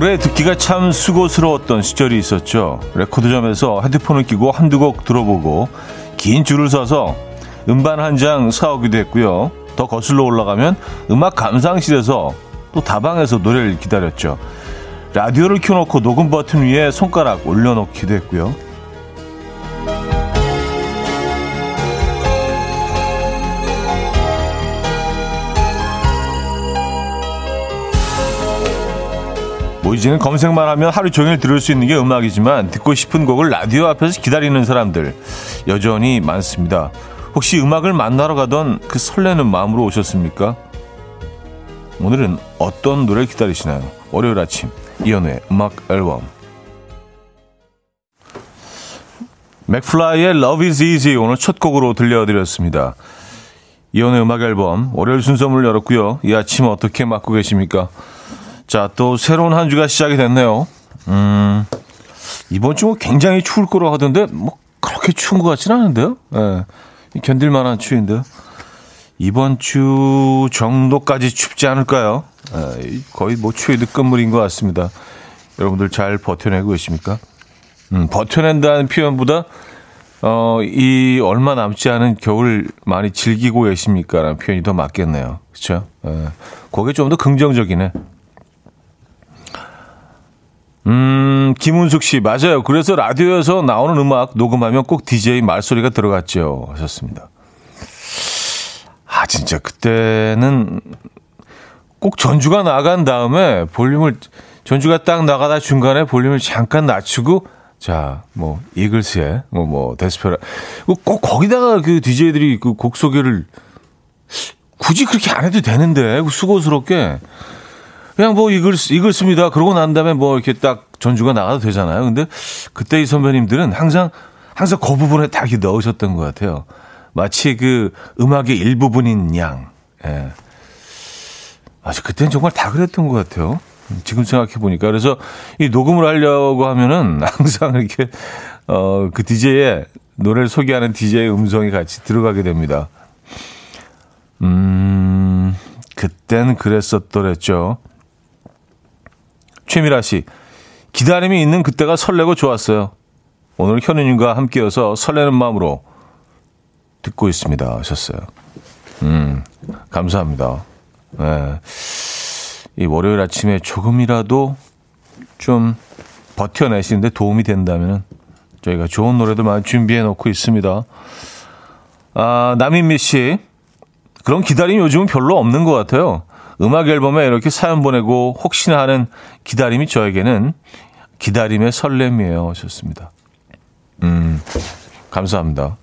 노래 듣기가 참 수고스러웠던 시절이 있었죠. 레코드점에서 헤드폰을 끼고 한두 곡 들어보고 긴 줄을 서서 음반 한 장 사오기도 했고요. 더 거슬러 올라가면 음악 감상실에서 또 다방에서 노래를 기다렸죠. 라디오를 켜놓고 녹음 버튼 위에 손가락 올려놓기도 했고요. 뭐 이제는 검색만 하면 하루 종일 들을 수 있는 게 음악이지만 듣고 싶은 곡을 라디오 앞에서 기다리는 사람들 여전히 많습니다. 혹시 음악을 만나러 가던 그 설레는 마음으로 오셨습니까? 오늘은 어떤 노래를 기다리시나요? 월요일 아침 이연우의 음악 앨범 맥플라이의 Love is Easy 오늘 첫 곡으로 들려드렸습니다. 이연우의 음악 앨범 월요일 순서문을 열었고요. 이 아침 어떻게 맞고 계십니까? 자, 또 새로운 한 주가 시작이 됐네요. 음, 이번 주뭐 굉장히 추울 거로 하던데, 뭐, 그렇게 추운 것 같지는 않은데요? 예. 견딜 만한 추위인데요. 이번 주 정도까지 춥지 않을까요? 예, 거의 뭐 추위 늦건물인 것 같습니다. 여러분들 잘 버텨내고 계십니까? 음, 버텨낸다는 표현보다, 어, 이 얼마 남지 않은 겨울 많이 즐기고 계십니까? 라는 표현이 더 맞겠네요. 그쵸? 예. 그게 좀 더 긍정적이네. 음, 김은숙 씨, 맞아요. 그래서 라디오에서 나오는 음악 녹음하면 꼭 DJ 말소리가 들어갔죠. 하셨습니다. 아, 진짜 그때는 꼭 전주가 나간 다음에 볼륨을, 전주가 딱 나가다 중간에 볼륨을 잠깐 낮추고, 자, 뭐, 이글스의, 뭐, 뭐, 데스페라. 꼭 거기다가 그 DJ들이 그 곡 소개를 굳이 그렇게 안 해도 되는데, 수고스럽게. 그냥 뭐 이글 이글습니다. 그러고 난 다음에 뭐 이렇게 딱 전주가 나가도 되잖아요. 근데 그때 이 선배님들은 항상 항상 그 부분에 딱 넣으셨던 것 같아요. 마치 그 음악의 일부분인 양. 예. 아주 그때는 정말 다 그랬던 것 같아요. 지금 생각해 보니까 그래서 이 녹음을 하려고 하면은 항상 이렇게 어그 DJ의 노래를 소개하는 DJ의 음성이 같이 들어가게 됩니다. 음, 그땐 그랬었더랬죠. 최미라 씨, 기다림이 있는 그때가 설레고 좋았어요. 오늘 현우님과 함께여서 설레는 마음으로 듣고 있습니다. 하셨어요. 음, 감사합니다. 네. 이 월요일 아침에 조금이라도 좀 버텨내시는데 도움이 된다면 저희가 좋은 노래도 많이 준비해 놓고 있습니다. 아, 남인미 씨. 그런 기다림이 요즘은 별로 없는 것 같아요. 음악 앨범에 이렇게 사연 보내고 혹시나 하는 기다림이 저에게는 기다림의 설렘이에요. 하셨습니다. 음, 감사합니다.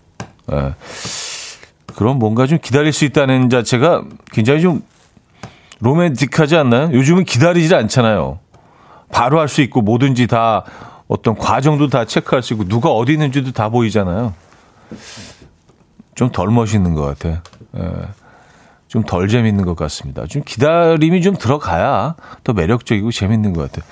네. 그럼 뭔가 좀 기다릴 수 있다는 자체가 굉장히 좀 로맨틱하지 않나요? 요즘은 기다리질 않잖아요. 바로 할 수 있고 뭐든지 다 어떤 과정도 다 체크할 수 있고 누가 어디 있는지도 다 보이잖아요. 좀 덜 멋있는 것 같아. 예. 좀 덜 재밌는 것 같습니다. 좀 기다림이 좀 들어가야 더 매력적이고 재밌는 것 같아요.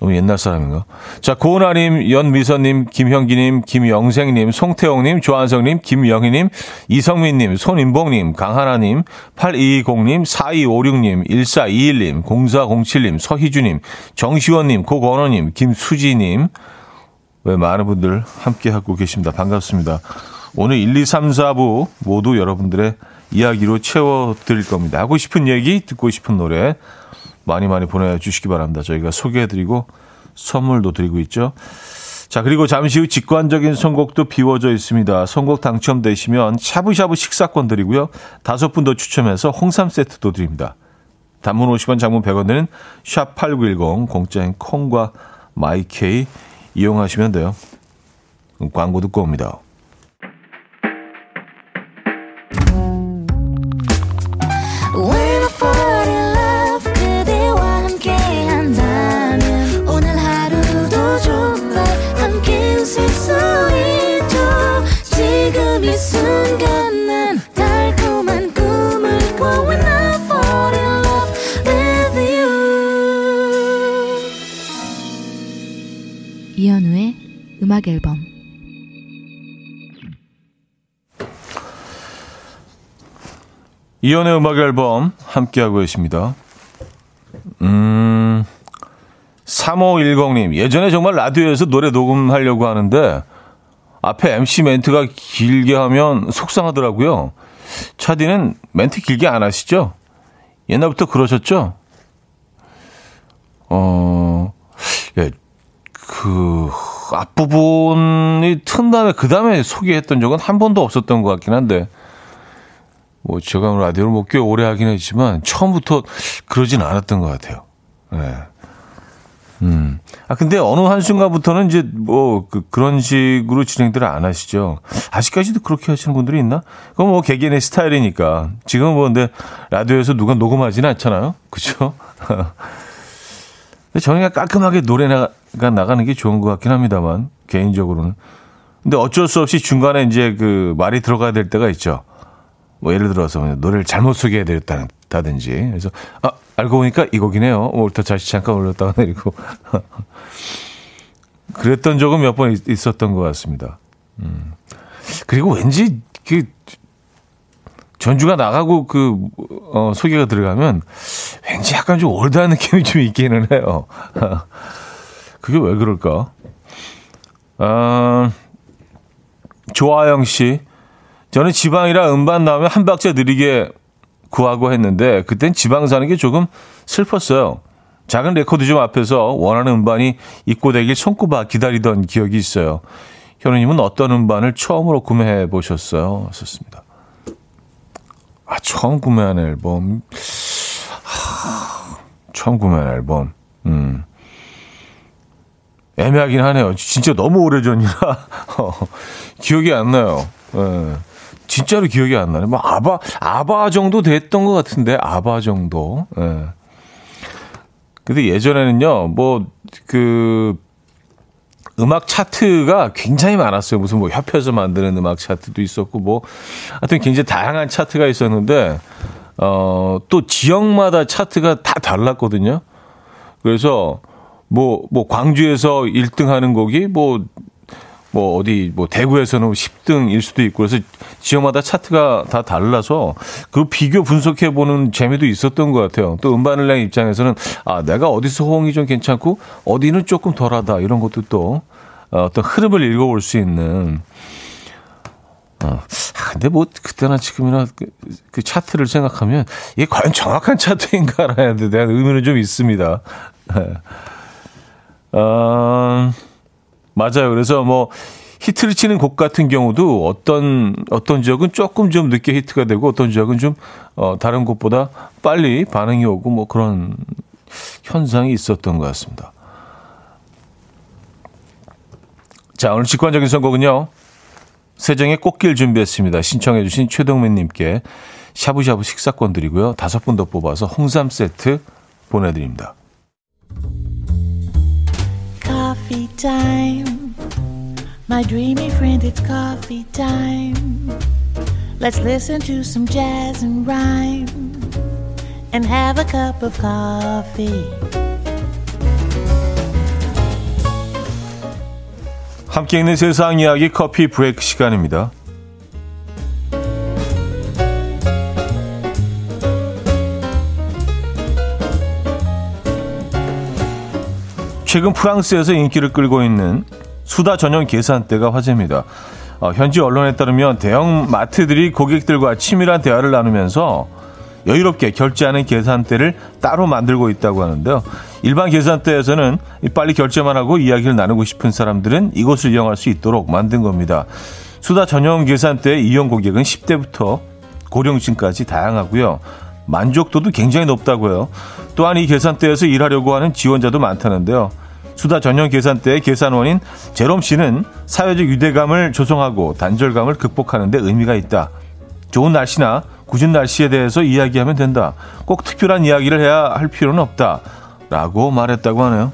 너무 옛날 사람인가? 자, 고은아님, 연미선님, 김형기님, 김영생님, 송태영님, 조한성님, 김영희님, 이성민님, 손인봉님, 강하나님, 8220님, 4256님, 1421님, 0407님, 서희주님, 정시원님, 고건호님, 김수지님, 왜 많은 분들 함께하고 계십니다. 반갑습니다. 오늘 1, 2, 3, 4부 모두 여러분들의 이야기로 채워드릴 겁니다. 하고 싶은 얘기, 듣고 싶은 노래 많이 많이 보내주시기 바랍니다. 저희가 소개해드리고 선물도 드리고 있죠. 자, 그리고 잠시 후 직관적인 선곡도 비워져 있습니다. 선곡 당첨되시면 샤브샤브 식사권 드리고요. 다섯 분 더 추첨해서 홍삼 세트도 드립니다. 단문 50원, 장문 100원 드는 샵8910 공짜인 콩과 마이케이 이용하시면 돼요. 광고 듣고 옵니다. 음악 앨범 이연의 음악 앨범 함께하고 계십니다. 음, 3510님, 예전에 정말 라디오에서 노래 녹음하려고 하는데, 앞에 MC 멘트가 길게 하면 속상하더라고요. 차디는 멘트 길게 안 하시죠? 옛날부터 그러셨죠? 어, 예, 그, 앞부분이 튼 다음에 그 다음에 소개했던 적은 한 번도 없었던 것 같긴 한데, 뭐, 제가 라디오를 뭐 꽤 오래 하긴 했지만, 처음부터 그러진 않았던 것 같아요. 네. 음. 아, 근데 어느 한 순간부터는 이제 뭐, 그, 그런 식으로 진행들을 안 하시죠. 아직까지도 그렇게 하시는 분들이 있나? 그건 뭐 개개인의 스타일이니까. 지금은 뭐, 근데 라디오에서 누가 녹음하지는 않잖아요. 그죠? 저희가 깔끔하게 노래가 나가는 게 좋은 것 같긴 합니다만, 개인적으로는. 근데 어쩔 수 없이 중간에 이제 그 말이 들어가야 될 때가 있죠. 뭐 예를 들어서 노래를 잘못 소개해 드렸다든지. 그래서, 아, 알고 보니까 이 곡이네요. 오늘부터 다시 잠깐 올렸다가 내리고. 그랬던 적은 몇 번 있었던 것 같습니다. 음. 그리고 왠지 그 전주가 나가고 그 어, 소개가 들어가면 왠지 약간 좀 올드한 느낌이 좀 있기는 해요. 그게 왜 그럴까? 아, 조아영 씨, 저는 지방이라 음반 나오면 한 박자 느리게 구하고 했는데 그땐 지방 사는 게 조금 슬펐어요. 작은 레코드점 앞에서 원하는 음반이 입고되길 손꼽아 기다리던 기억이 있어요. 현우님은 어떤 음반을 처음으로 구매해 보셨어요? 썼습니다. 아, 처음 구매한 앨범. 하, 처음 구매한 앨범. 음. 애매하긴 하네요. 진짜 너무 오래 전이라 어, 기억이 안 나요. 예. 진짜로 기억이 안 나네. 뭐 아바 아바 정도 됐던 것 같은데 아바 정도. 예. 근데 예전에는요, 뭐 그 음악 차트가 굉장히 많았어요. 무슨 뭐 협회에서 만드는 음악 차트도 있었고 뭐 하여튼 굉장히 다양한 차트가 있었는데 어 또 지역마다 차트가 다 달랐거든요. 그래서 뭐, 뭐, 광주에서 1등 하는 곡이 뭐, 뭐 어디 뭐 대구에서는 10등일 수도 있고 그래서 지역마다 차트가 다 달라서 그 비교 분석해 보는 재미도 있었던 것 같아요. 또 음반을 낸 입장에서는 아 내가 어디서 호응이 좀 괜찮고 어디는 조금 덜하다 이런 것도 또 어떤 흐름을 읽어볼 수 있는. 어. 아, 근데 뭐 그때나 지금이나 그, 그 차트를 생각하면 이게 과연 정확한 차트인가라야 대한 의미는 좀 있습니다. 어, 맞아요. 그래서 뭐 히트를 치는 곡 같은 경우도 어떤 어떤 지역은 조금 좀 늦게 히트가 되고 어떤 지역은 좀 어, 다른 곡보다 빨리 반응이 오고 뭐 그런 현상이 있었던 것 같습니다. 자, 오늘 직관적인 선곡은요. 세정의 꽃길 준비했습니다. 신청해 주신 최동민 님께 샤브샤브 식사권 드리고요. 다섯 분 더 뽑아서 홍삼 세트 보내드립니다. Coffee time. My dreamy friend, it's coffee time. Let's listen to some jazz and rhyme and have a cup of coffee. 함께 있는 세상 이야기 커피 브레이크 시간입니다. 최근 프랑스에서 인기를 끌고 있는 수다 전용 계산대가 화제입니다. 어, 현지 언론에 따르면 대형 마트들이 고객들과 치밀한 대화를 나누면서 여유롭게 결제하는 계산대를 따로 만들고 있다고 하는데요. 일반 계산대에서는 빨리 결제만 하고 이야기를 나누고 싶은 사람들은 이곳을 이용할 수 있도록 만든 겁니다. 수다 전용 계산대 이용 고객은 10대부터 고령층까지 다양하고요. 만족도도 굉장히 높다고요. 또한 이 계산대에서 일하려고 하는 지원자도 많다는데요. 수다 전용 계산대의 계산원인 제롬 씨는 사회적 유대감을 조성하고 단절감을 극복하는 데 의미가 있다. 좋은 날씨나 굳은 날씨에 대해서 이야기하면 된다. 꼭 특별한 이야기를 해야 할 필요는 없다. 라고 말했다고 하네요.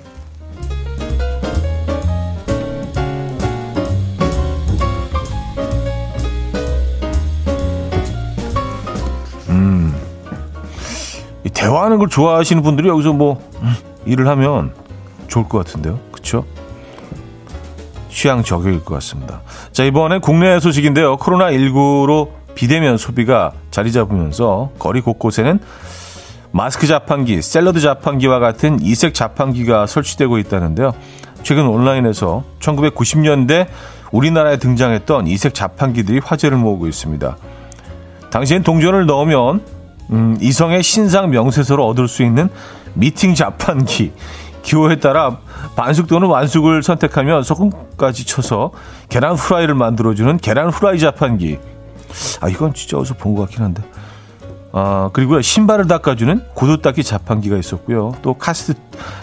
대화하는 걸 좋아하시는 분들이 여기서 뭐 음, 일을 하면 좋을 것 같은데요. 그렇죠? 취향 저격일 것 같습니다. 자, 이번에 국내 소식인데요. 코로나19로 비대면 소비가 자리 잡으면서 거리 곳곳에는 마스크 자판기, 샐러드 자판기와 같은 이색 자판기가 설치되고 있다는데요. 최근 온라인에서 1990년대 우리나라에 등장했던 이색 자판기들이 화제를 모으고 있습니다. 당시엔 동전을 넣으면 음, 이성의 신상 명세서를 얻을 수 있는 미팅 자판기, 기호에 따라 반숙 또는 완숙을 선택하면 소금까지 쳐서 계란 후라이를 만들어주는 계란 후라이 자판기. 아, 이건 진짜 어디서 본 것 같긴 한데. 아, 그리고 신발을 닦아주는 구두 닦기 자판기가 있었고요. 또 카세트,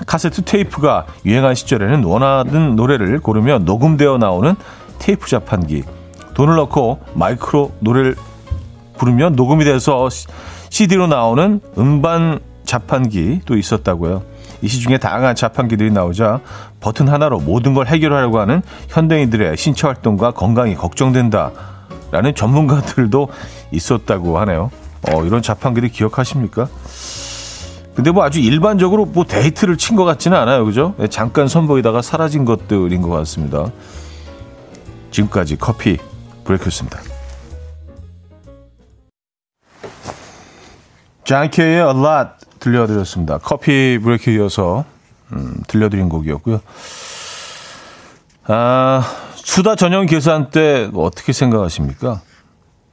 카세트 테이프가 유행한 시절에는 원하는 노래를 고르면 녹음되어 나오는 테이프 자판기. 돈을 넣고 마이크로 노래를 부르면 녹음이 돼서 CD로 나오는 음반 자판기도 있었다고요. 이 시중에 다양한 자판기들이 나오자 버튼 하나로 모든 걸 해결하려고 하는 현대인들의 신체 활동과 건강이 걱정된다 라는 전문가들도 있었다고 하네요. 어, 이런 자판기들 기억하십니까? 근데 뭐 아주 일반적으로 뭐 대히트를 친 것 같지는 않아요. 그죠? 네, 잠깐 선보이다가 사라진 것들인 것 같습니다. 지금까지 커피 브레이크였습니다. 장케이의 A Lot 들려드렸습니다. 커피 브레이크 이어서 음, 들려드린 곡이었고요. 아, 수다 전용 계산대 어떻게 생각하십니까?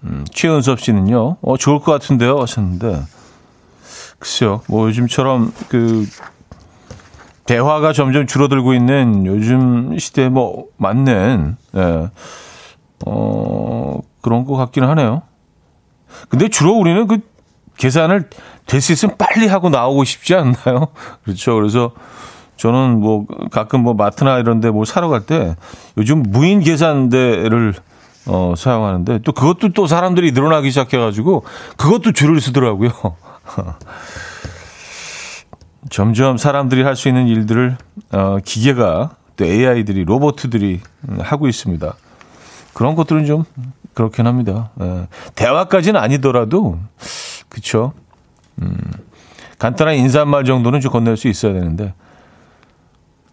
음, 최은섭 씨는요, 어, 좋을 것 같은데요? 하셨는데, 글쎄요, 뭐 요즘처럼 그, 대화가 점점 줄어들고 있는 요즘 시대에 뭐, 맞는, 예, 어, 그런 것 같기는 하네요. 근데 주로 우리는 그 계산을 될 수 있으면 빨리 하고 나오고 싶지 않나요? 그렇죠. 그래서 저는 뭐 가끔 뭐 마트나 이런 데뭐 사러 갈 때 요즘 무인 계산대를 어, 사용하는데 또 그것도 또 사람들이 늘어나기 시작해가지고 그것도 줄을 서더라고요. 점점 사람들이 할 수 있는 일들을 어, 기계가 또 AI들이 로봇들이 하고 있습니다. 그런 것들은 좀 그렇긴 합니다. 예. 대화까지는 아니더라도 그쵸? 음, 간단한 인사말 정도는 좀 건넬 수 있어야 되는데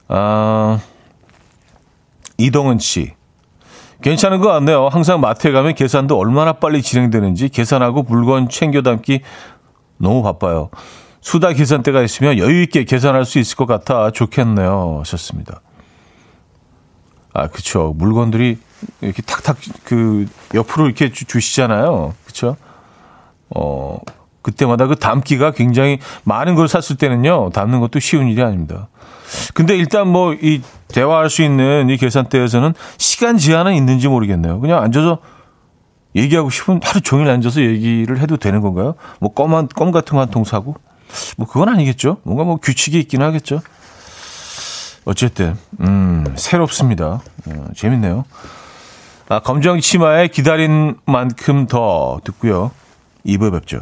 아 이동은 씨 괜찮은 것 같네요. 항상 마트에 가면 계산도 얼마나 빨리 진행되는지 계산하고 물건 챙겨 담기 너무 바빠요. 수다 계산대가 있으면 여유 있게 계산할 수 있을 것 같아 좋겠네요. 하셨습니다. 아, 그쵸. 물건들이 이렇게 탁탁 그 옆으로 이렇게 주, 시잖아요 그쵸? 어, 그때마다 그 담기가 굉장히 많은 걸 샀을 때는요, 담는 것도 쉬운 일이 아닙니다. 근데 일단 뭐 이 대화할 수 있는 이 계산대에서는 시간 제한은 있는지 모르겠네요. 그냥 앉아서 얘기하고 싶으면 하루 종일 앉아서 얘기를 해도 되는 건가요? 뭐 껌, 껌 같은 거 한 통 사고? 뭐 그건 아니겠죠? 뭔가 뭐 규칙이 있긴 하겠죠? 어쨌든, 음, 새롭습니다. 어, 재밌네요. 아, 검정 치마에 기다린 만큼 더 듣고요. 2부에 뵙죠.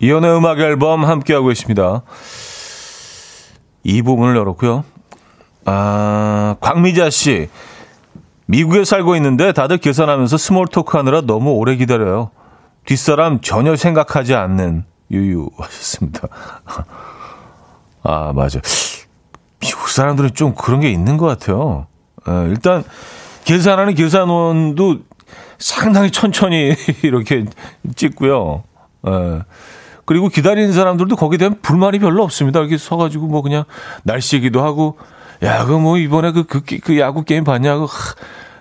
이연의 음악 앨범 함께하고 있습니다. 이 부분을 열었고요. 아, 광미자 씨. 미국에 살고 있는데 다들 계산하면서 small talk 하느라 너무 오래 기다려요. 뒷사람 전혀 생각하지 않는 유유 하셨습니다. 아, 맞아. 미국 사람들은 좀 그런 게 있는 것 같아요. 에, 일단 계산하는 계산원도 상당히 천천히 이렇게 찍고요. 에, 그리고 기다리는 사람들도 거기에 대한 불만이 별로 없습니다. 이렇게 서가지고 뭐 그냥 날씨기도 하고, 야, 그 뭐 이번에 그, 그, 그 야구 게임 봤냐고,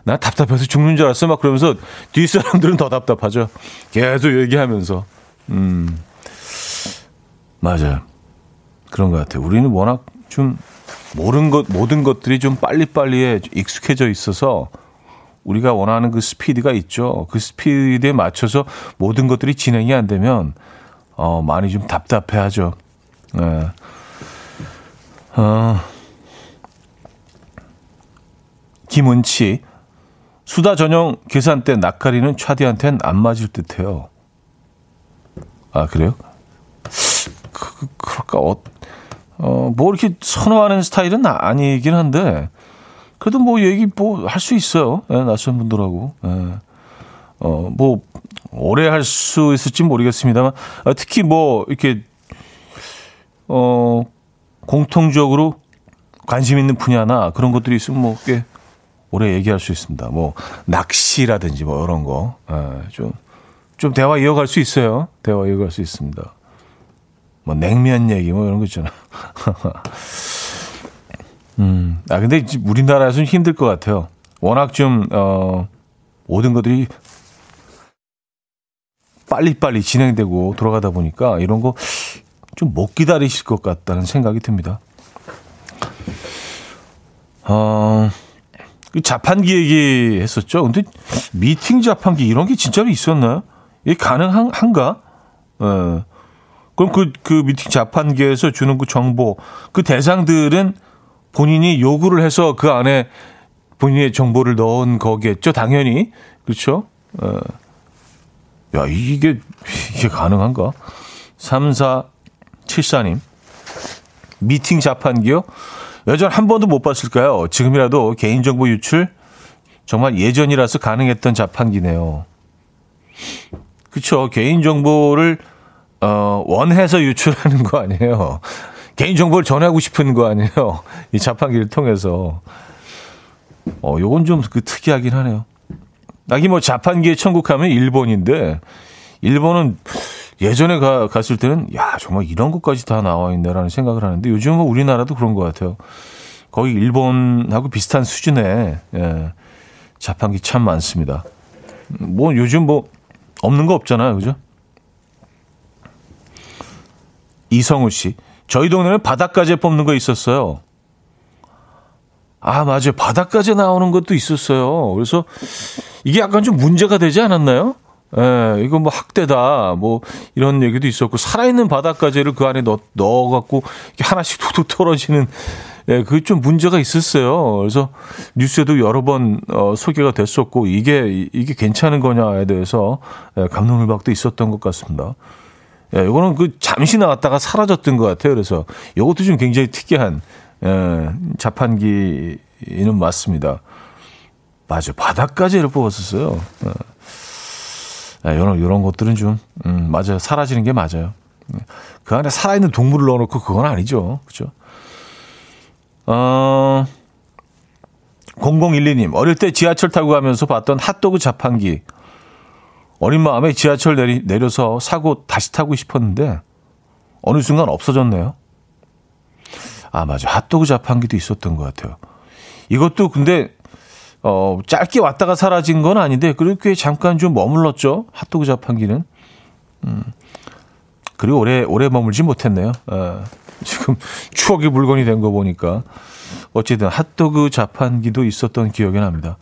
나 답답해서 죽는 줄 알았어. 막 그러면서 뒷사람들은 더 답답하죠. 계속 얘기하면서. 음, 맞아요. 그런 것 같아요. 우리는 워낙 좀 모든 것, 모든 것들이 좀 빨리빨리에 익숙해져 있어서 우리가 원하는 그 스피드가 있죠. 그 스피드에 맞춰서 모든 것들이 진행이 안 되면 어, 많이 좀 답답해 하죠. 네. 어, 김은치, 수다 전용 계산대 낯가리는 차디한텐 안 맞을 듯 해요. 아, 그래요? 그, 그럴까, 어, 어, 뭐 이렇게 선호하는 스타일은 아니긴 한데, 그래도 뭐 얘기 뭐 할 수 있어요. 예, 낯선 분들하고. 예. 어, 뭐, 오래 할 수 있을지 모르겠습니다만, 아, 특히 뭐, 이렇게, 어, 공통적으로 관심 있는 분야나 그런 것들이 있으면 뭐, 꽤 오래 얘기할 수 있습니다. 뭐, 낚시라든지 뭐, 이런 거. 예, 좀, 좀 대화 이어갈 수 있어요. 대화 이어갈 수 있습니다. 뭐, 냉면 얘기 뭐, 이런 거 있잖아. 음, 아, 근데 우리나라에서는 힘들 것 같아요. 워낙 좀, 어, 모든 것들이 빨리빨리 진행되고 돌아가다 보니까 이런 거 좀 못 기다리실 것 같다는 생각이 듭니다. 어, 그 자판기 얘기했었죠. 근데 미팅 자판기 이런 게 진짜로 있었나요? 이게 가능한가? 어, 그럼 그, 그 미팅 자판기에서 주는 그 정보, 그 대상들은 본인이 요구를 해서 그 안에 본인의 정보를 넣은 거겠죠. 당연히. 그렇죠? 어. 야, 이게, 이게 가능한가? 3474님. 미팅 자판기요? 여전 한 번도 못 봤을까요? 지금이라도 개인정보 유출? 정말 예전이라서 가능했던 자판기네요. 그쵸. 개인정보를, 어, 원해서 유출하는 거 아니에요. 개인정보를 전하고 싶은 거 아니에요. 이 자판기를 통해서. 어, 요건 좀 그 특이하긴 하네요. 나기 뭐 자판기의 천국하면 일본인데, 일본은 예전에 가, 갔을 때는, 야, 정말 이런 것까지 다 나와 있네라는 생각을 하는데, 요즘은 뭐 우리나라도 그런 것 같아요. 거의 일본하고 비슷한 수준의, 예, 자판기 참 많습니다. 뭐 요즘 뭐, 없는 거 없잖아요. 그죠? 이성우 씨. 저희 동네는 바닷가재 뽑는 거 있었어요. 아, 맞아요. 바닷가재 나오는 것도 있었어요. 그래서 이게 약간 좀 문제가 되지 않았나요? 예, 이거 뭐 학대다, 뭐 이런 얘기도 있었고, 살아있는 바닷가재를 그 안에 넣, 넣어갖고 하나씩 툭툭 떨어지는, 예, 그게 좀 문제가 있었어요. 그래서 뉴스에도 여러 번 어, 소개가 됐었고, 이게, 이게 괜찮은 거냐에 대해서 예, 감론을박도 있었던 것 같습니다. 예, 요거는 그 잠시 나왔다가 사라졌던 것 같아요. 그래서 요것도 좀 굉장히 특이한, 예, 자판기는 맞습니다. 맞아. 바닥까지를 뽑았었어요. 예. 네, 이런, 이런 것들은 좀, 음, 맞아요. 사라지는 게 맞아요. 그 안에 살아있는 동물을 넣어놓고 그건 아니죠. 그죠? 어, 0012님, 어릴 때 지하철 타고 가면서 봤던 핫도그 자판기. 어린 마음에 지하철 내리, 내려서 사고 다시 타고 싶었는데, 어느 순간 없어졌네요. 아, 맞아. 핫도그 자판기도 있었던 것 같아요. 이것도 근데 어, 짧게 왔다가 사라진 건 아닌데, 그렇게 잠깐 좀 머물렀죠. 핫도그 자판기는. 음. 그리고 오래, 오래 머물지 못했네요. 어, 지금 추억의 물건이 된 거 보니까. 어쨌든 핫도그 자판기도 있었던 기억이 납니다.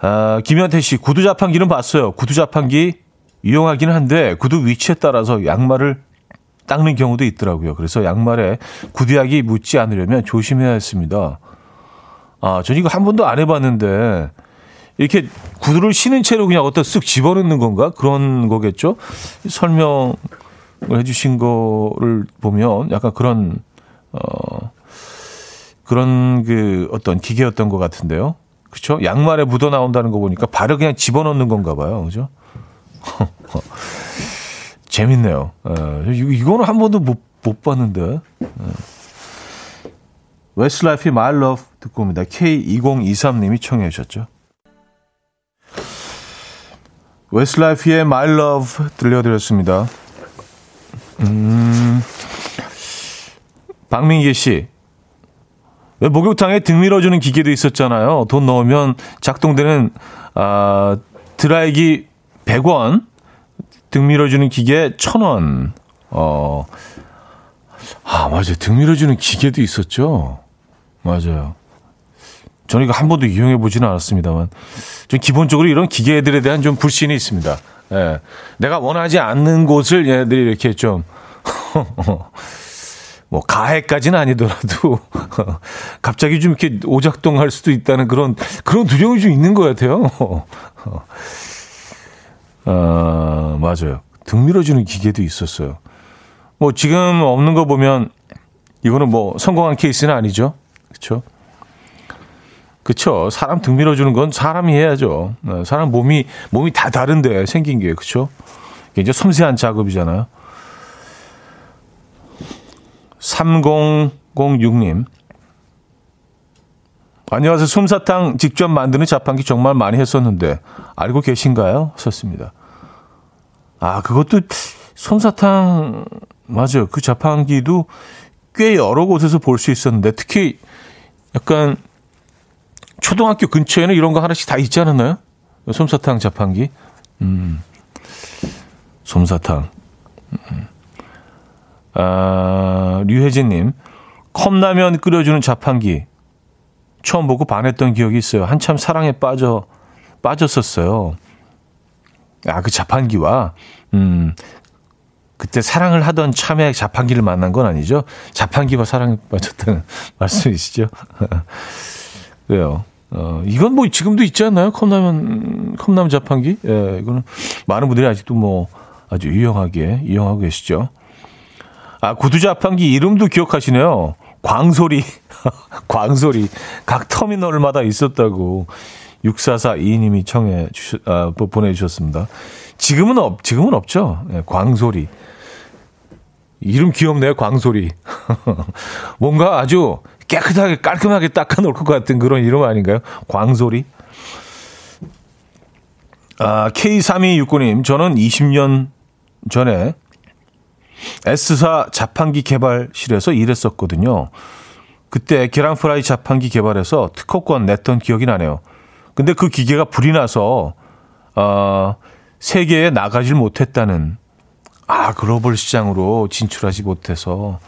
아, 김현태 씨, 구두 자판기는 봤어요. 구두 자판기 이용하기는 한데, 구두 위치에 따라서 양말을 닦는 경우도 있더라고요. 그래서 양말에 구두약이 묻지 않으려면 조심해야 했습니다. 아, 전 이거 한 번도 안 해봤는데, 이렇게 구두를 신은 채로 그냥 어디다 쓱 집어넣는 건가? 그런 거겠죠? 설명을 해주신 거를 보면 약간 그런, 어, 그런 그 어떤 기계였던 것 같은데요. 그쵸? 양말에 묻어 나온다는 거 보니까 발을 그냥 집어넣는 건가 봐요. 그죠? 재밌네요. 에, 이거는 한 번도 못, 못 봤는데. 에. 웨스트라이프의 My Love 듣고 옵니다. K2023님이 청해 주셨죠. 웨스트라이프의 My Love 들려드렸습니다. 음, 박민기 씨. 왜 목욕탕에 등 밀어주는 기계도 있었잖아요. 돈 넣으면 작동되는, 아, 드라이기 100원, 등 밀어주는 기계 1000원. 어, 아, 맞아요. 등 밀어주는 기계도 있었죠. 맞아요. 저는 이거 한 번도 이용해 보지는 않았습니다만, 좀 기본적으로 이런 기계들에 대한 좀 불신이 있습니다. 예. 내가 원하지 않는 곳을 얘네들이 이렇게 좀, 뭐, 가해까지는 아니더라도, 갑자기 좀 이렇게 오작동 할 수도 있다는 그런, 그런 두려움이 좀 있는 것 같아요. 어, 맞아요. 등 밀어주는 기계도 있었어요. 뭐 지금 없는 거 보면 이거는 뭐 성공한 케이스는 아니죠. 그렇죠? 그쵸. 사람 등 밀어주는 건 사람이 해야죠. 네, 사람 몸이, 몸이 다 다른데 생긴 게, 그쵸? 이제 섬세한 작업이잖아요. 3006님. 안녕하세요. 솜사탕 직접 만드는 자판기 정말 많이 했었는데, 알고 계신가요? 썼습니다. 아, 그것도 솜사탕, 맞아요. 그 자판기도 꽤 여러 곳에서 볼 수 있었는데, 특히 약간 초등학교 근처에는 이런 거 하나씩 다 있지 않았나요? 솜사탕 자판기. 음. 솜사탕. 음. 아, 류혜진님. 컵라면 끓여주는 자판기. 처음 보고 반했던 기억이 있어요. 한참 사랑에 빠져, 빠졌었어요. 아, 그 자판기와, 음, 그때 사랑을 하던 참에 자판기를 만난 건 아니죠? 자판기와 사랑에 빠졌다는 말씀이시죠? 그래요. 어, 이건 뭐 지금도 있지 않나요? 컵라면, 컵라면 자판기? 예, 이거는 많은 분들이 아직도 뭐 아주 유용하게 이용하고 계시죠. 아, 구두 자판기 이름도 기억하시네요. 광소리. 광소리. 각 터미널마다 있었다고 6442님이 청해 주셨, 아, 보내주셨습니다. 지금은 없, 지금은 없죠. 예, 광소리. 이름 귀엽네요, 광소리. 뭔가 아주 깨끗하게 깔끔하게 닦아놓을 것 같은 그런 이름 아닌가요? 광소리. 아, K3269님, 저는 20년 전에 S사 자판기 개발실에서 일했었거든요. 그때 계란 프라이 자판기 개발해서 특허권 냈던 기억이 나네요. 근데 그 기계가 불이 나서 어, 세계에 나가질 못했다는 아 글로벌 시장으로 진출하지 못해서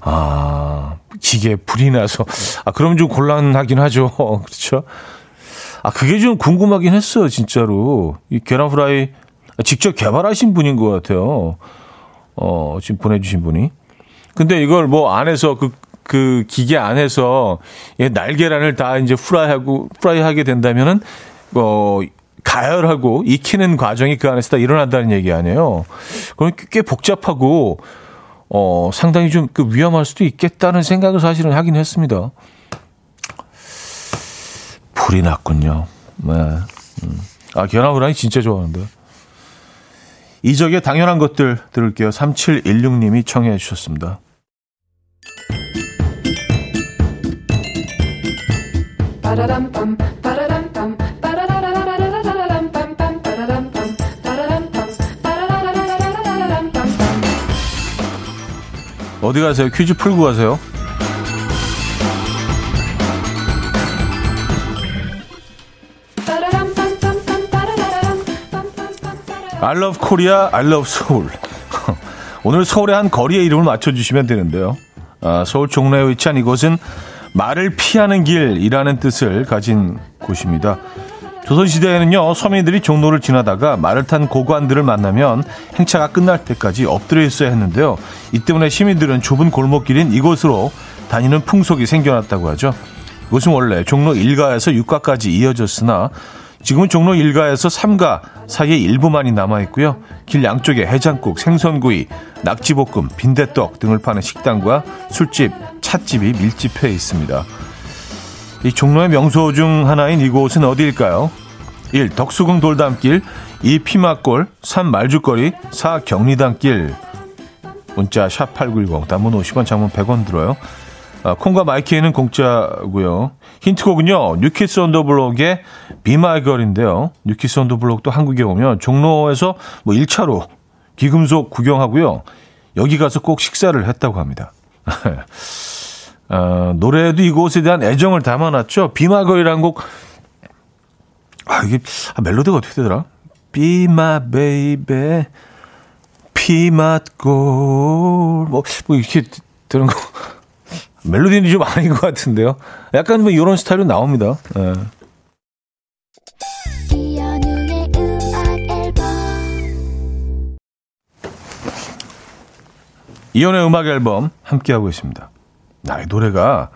아, 기계 불이 나서. 아, 그럼 좀 곤란하긴 하죠. 그렇죠? 아, 그게 좀 궁금하긴 했어요, 진짜로. 이 계란 프라이 직접 개발하신 분인 것 같아요. 어, 지금 보내주신 분이. 근데 이걸 뭐 안에서 그, 그 기계 안에서 날계란을 다 이제 프라이하고, 프라이하게 된다면은, 어, 가열하고 익히는 과정이 그 안에서 다 일어난다는 얘기 아니에요. 그럼 꽤 복잡하고, 어, 상당히 좀 그 위험할 수도 있겠다는 생각을 사실은 하긴 했습니다. 불이 났군요. 네. 음. 아, 견화브라이 진짜 좋아하는데. 이적의 당연한 것들 들을게요. 3716님이 청해 주셨습니다. 어디 가세요? 퀴즈 풀고 가세요. Korea, I love Seoul. 오늘 서울의 한 거리의 이름을 맞춰주시면 되는데요. 아, 서울 종로에 위치한 이곳은 말을 피하는 길이라는 뜻을 가진 곳입니다. 조선시대에는요, 서민들이 종로를 지나다가 말을 탄 고관들을 만나면 행차가 끝날 때까지 엎드려 있어야 했는데요. 이 때문에 시민들은 좁은 골목길인 이곳으로 다니는 풍속이 생겨났다고 하죠. 이곳은 원래 종로 1가에서 6가까지 이어졌으나 지금은 종로 1가에서 3가 사이에 일부만이 남아있고요. 길 양쪽에 해장국, 생선구이, 낙지볶음, 빈대떡 등을 파는 식당과 술집, 찻집이 밀집해 있습니다. 이 종로의 명소 중 하나인 이곳은 어디일까요? 1. 덕수궁 돌담길 2. 피막골 3. 말죽거리 4. 경리단길 문자 샵8910 단문 50원 장문 100원 들어요. 아, 콩과 마이키에는 공짜고요. 힌트곡은요. 뉴키스 언더블록의 비마걸인데요. 뉴키스 언더블록도 한국에 오면 종로에서 뭐 1차로 귀금속 구경하고요. 여기 가서 꼭 식사를 했다고 합니다. 어, 노래에도 이곳에 대한 애정을 담아놨죠. Be My Girl이라는 곡. 아, 이게, 아, 멜로디가 어떻게 되더라? Be my baby, 피맛골. 뭐, 뭐, 이렇게 되는 거. 멜로디는 좀 아닌 것 같은데요. 약간 뭐 이런 스타일은 나옵니다. 예. 이현우의 음악 앨범 함께하고 있습니다. 나이 노래가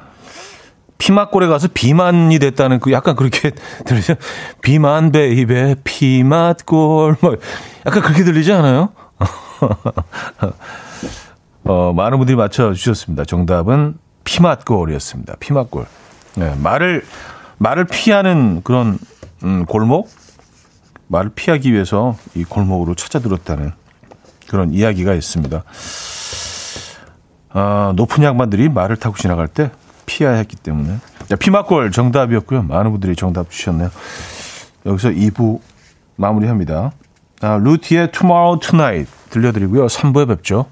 피맛골에 가서 비만이 됐다는 그 약간 그렇게 들리죠? 비만 baby 피맛골 뭐 약간 그렇게 들리지 않아요? 어, 많은 분들이 맞춰 주셨습니다. 정답은 피맛골이었습니다. 피맛골. 네, 말을 말을 피하는 그런 음, 골목 말을 피하기 위해서 이 골목으로 찾아들었다는 그런 이야기가 있습니다. 아, 높은 양반들이 말을 타고 지나갈 때 피해야 했기 때문에. 자, 피막골 정답이었고요. 많은 분들이 정답 주셨네요. 여기서 2부 마무리합니다. 아, 루티의 Tomorrow Tonight 들려드리고요. 3부에 뵙죠.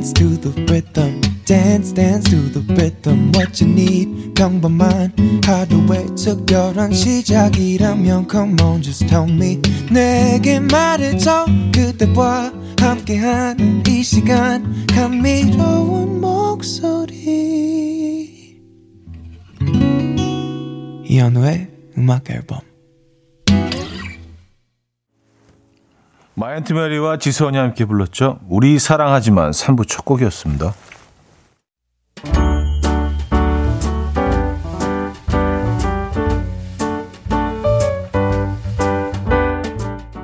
Dance to the rhythm. Dance, dance to the rhythm. What you need, 평범한 하루의 특별한 시작이라면 Come on, just tell me. 내게 말해줘. 그대와 함께한 이 시간. 감미로운 목소리. 이현우의 음악 앨범. 마이 앤트 메리와 지선이 함께 불렀죠. 우리 사랑하지만 3부 첫 곡이었습니다.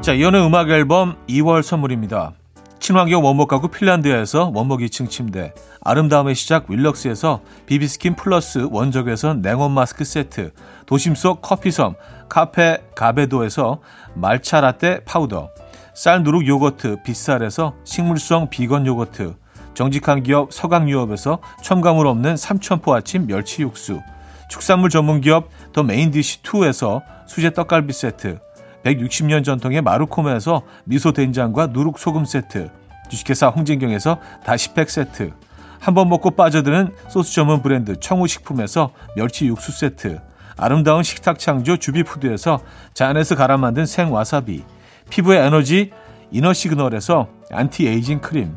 자, 이현우의 음악 앨범 2월 선물입니다. 친환경 원목 가구 핀란드에서 원목 2층 침대, 아름다움의 시작 윌럭스에서 비비스킨 플러스 원적외선 냉온 마스크 세트, 도심 속 커피섬 카페 가베도에서 말차 라떼 파우더, 쌀 누룩 요거트 빗살에서 식물성 비건 요거트, 정직한 기업 서강유업에서 첨가물 없는 삼천포 아침 멸치 육수, 축산물 전문 기업 더 메인디시2에서 수제 떡갈비 세트, 160년 전통의 마루코메에서 미소 된장과 누룩 소금 세트, 주식회사 홍진경에서 다시팩 세트, 한 번 먹고 빠져드는 소스 전문 브랜드 청우식품에서 멸치 육수 세트, 아름다운 식탁 창조 주비푸드에서 잔에서 갈아 만든 생와사비, 피부의 에너지 이너 시그널에서 안티 에이징 크림,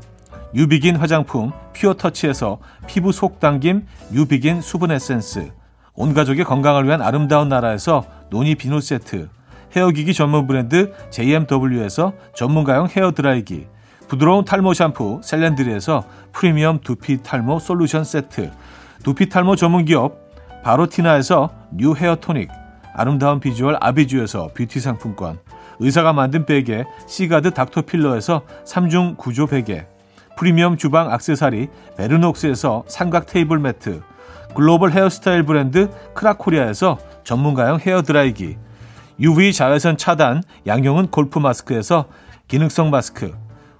뉴비긴 화장품 퓨어터치에서 피부 속 당김 뉴비긴 수분 에센스, 온 가족의 건강을 위한 아름다운 나라에서 노니 비누 세트, 헤어기기 전문 브랜드 JMW에서 전문가용 헤어 드라이기, 부드러운 탈모 샴푸 셀렌드리에서 프리미엄 두피 탈모 솔루션 세트, 두피 탈모 전문 기업 바로티나에서 뉴 헤어 토닉, 아름다운 비주얼 아비주에서 뷰티 상품권, 의사가 만든 베개 시가드 닥터필러에서 3중 구조 베개 프리미엄 주방 악세사리 베르녹스에서 삼각 테이블 매트 글로벌 헤어스타일 브랜드 크라코리아에서 전문가용 헤어드라이기 UV 자외선 차단 양용은 골프 마스크에서 기능성 마스크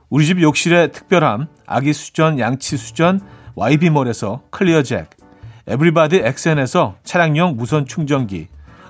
우리 집 욕실의 특별함 아기 수전 양치 수전 YB몰에서 클리어 잭 에브리바디 엑센에서 차량용 무선 충전기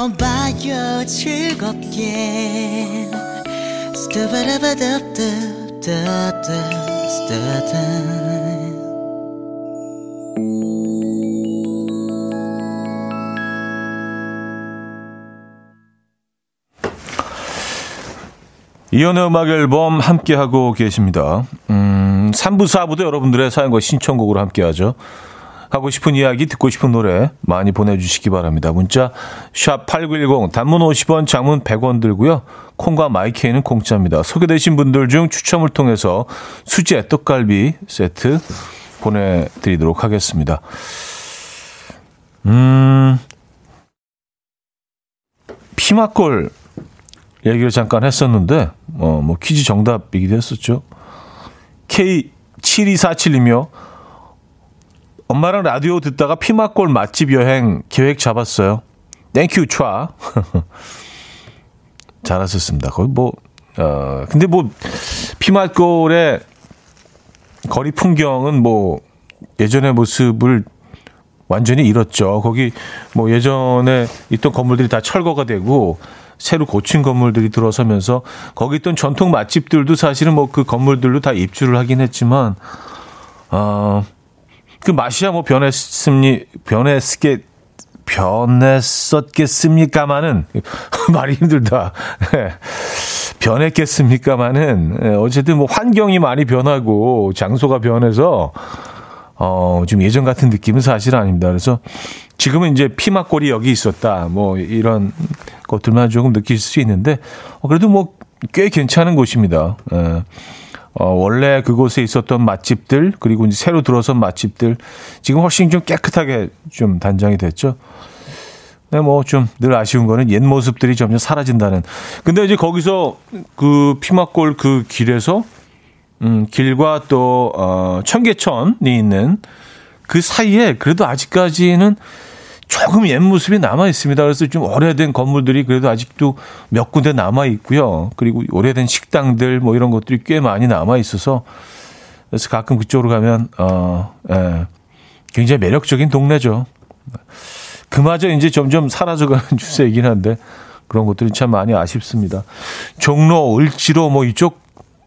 들어봐요 즐겁게 이연의 음악 앨범 함께하고 계십니다. 음, 3부, 4부도 여러분들의 사연과 신청곡으로 함께하죠. 하고 싶은 이야기, 듣고 싶은 노래 많이 보내주시기 바랍니다. 문자 샵 8910 단문 50원, 장문 100원 들고요. 콩과 마이케이는 공짜입니다. 소개되신 분들 중 추첨을 통해서 수제 떡갈비 세트 보내드리도록 하겠습니다. 음, 피막골 얘기를 잠깐 했었는데, 어, 뭐 퀴즈 정답이기도 했었죠. K7247님, 엄마랑 라디오 듣다가 피맛골 맛집 여행 계획 잡았어요. Thank you 촤. 잘하셨습니다. 거의 뭐, 어, 근데 뭐, 피맛골의 거리 풍경은 뭐, 예전의 모습을 완전히 잃었죠. 거기 뭐 예전에 있던 건물들이 다 철거가 되고, 새로 고친 건물들이 들어서면서 거기 있던 전통 맛집들도 사실은 뭐 그 건물들로 다 입주를 하긴 했지만 어, 그 맛이야 뭐 변했습니 변했게 변했었겠습니까마는 말이 힘들다. 예. 변했겠습니까마는 예, 어쨌든 뭐 환경이 많이 변하고 장소가 변해서 어, 좀 예전 같은 느낌은 사실 아닙니다. 그래서 지금은 이제 피막골이 여기 있었다. 뭐 이런 것들만 조금 느낄 수 있는데 어, 그래도 뭐 꽤 괜찮은 곳입니다. 예. 어, 원래 그곳에 있었던 맛집들 그리고 이제 새로 들어선 맛집들 지금 훨씬 좀 깨끗하게 좀 단장이 됐죠. 네, 뭐좀 늘 아쉬운 거는 옛 모습들이 점점 사라진다는. 근데 이제 거기서 그 피막골 그 길에서 음, 길과 또 어, 청계천이 있는 그 사이에 그래도 아직까지는 조금 옛 모습이 남아 있습니다. 그래서 좀 오래된 건물들이 그래도 아직도 몇 군데 남아 있고요. 그리고 오래된 식당들 뭐 이런 것들이 꽤 많이 남아 있어서 그래서 가끔 그쪽으로 가면 어, 예, 굉장히 매력적인 동네죠. 그마저 이제 점점 사라져가는 추세이긴 한데 그런 것들이 참 많이 아쉽습니다. 종로, 을지로 뭐 이쪽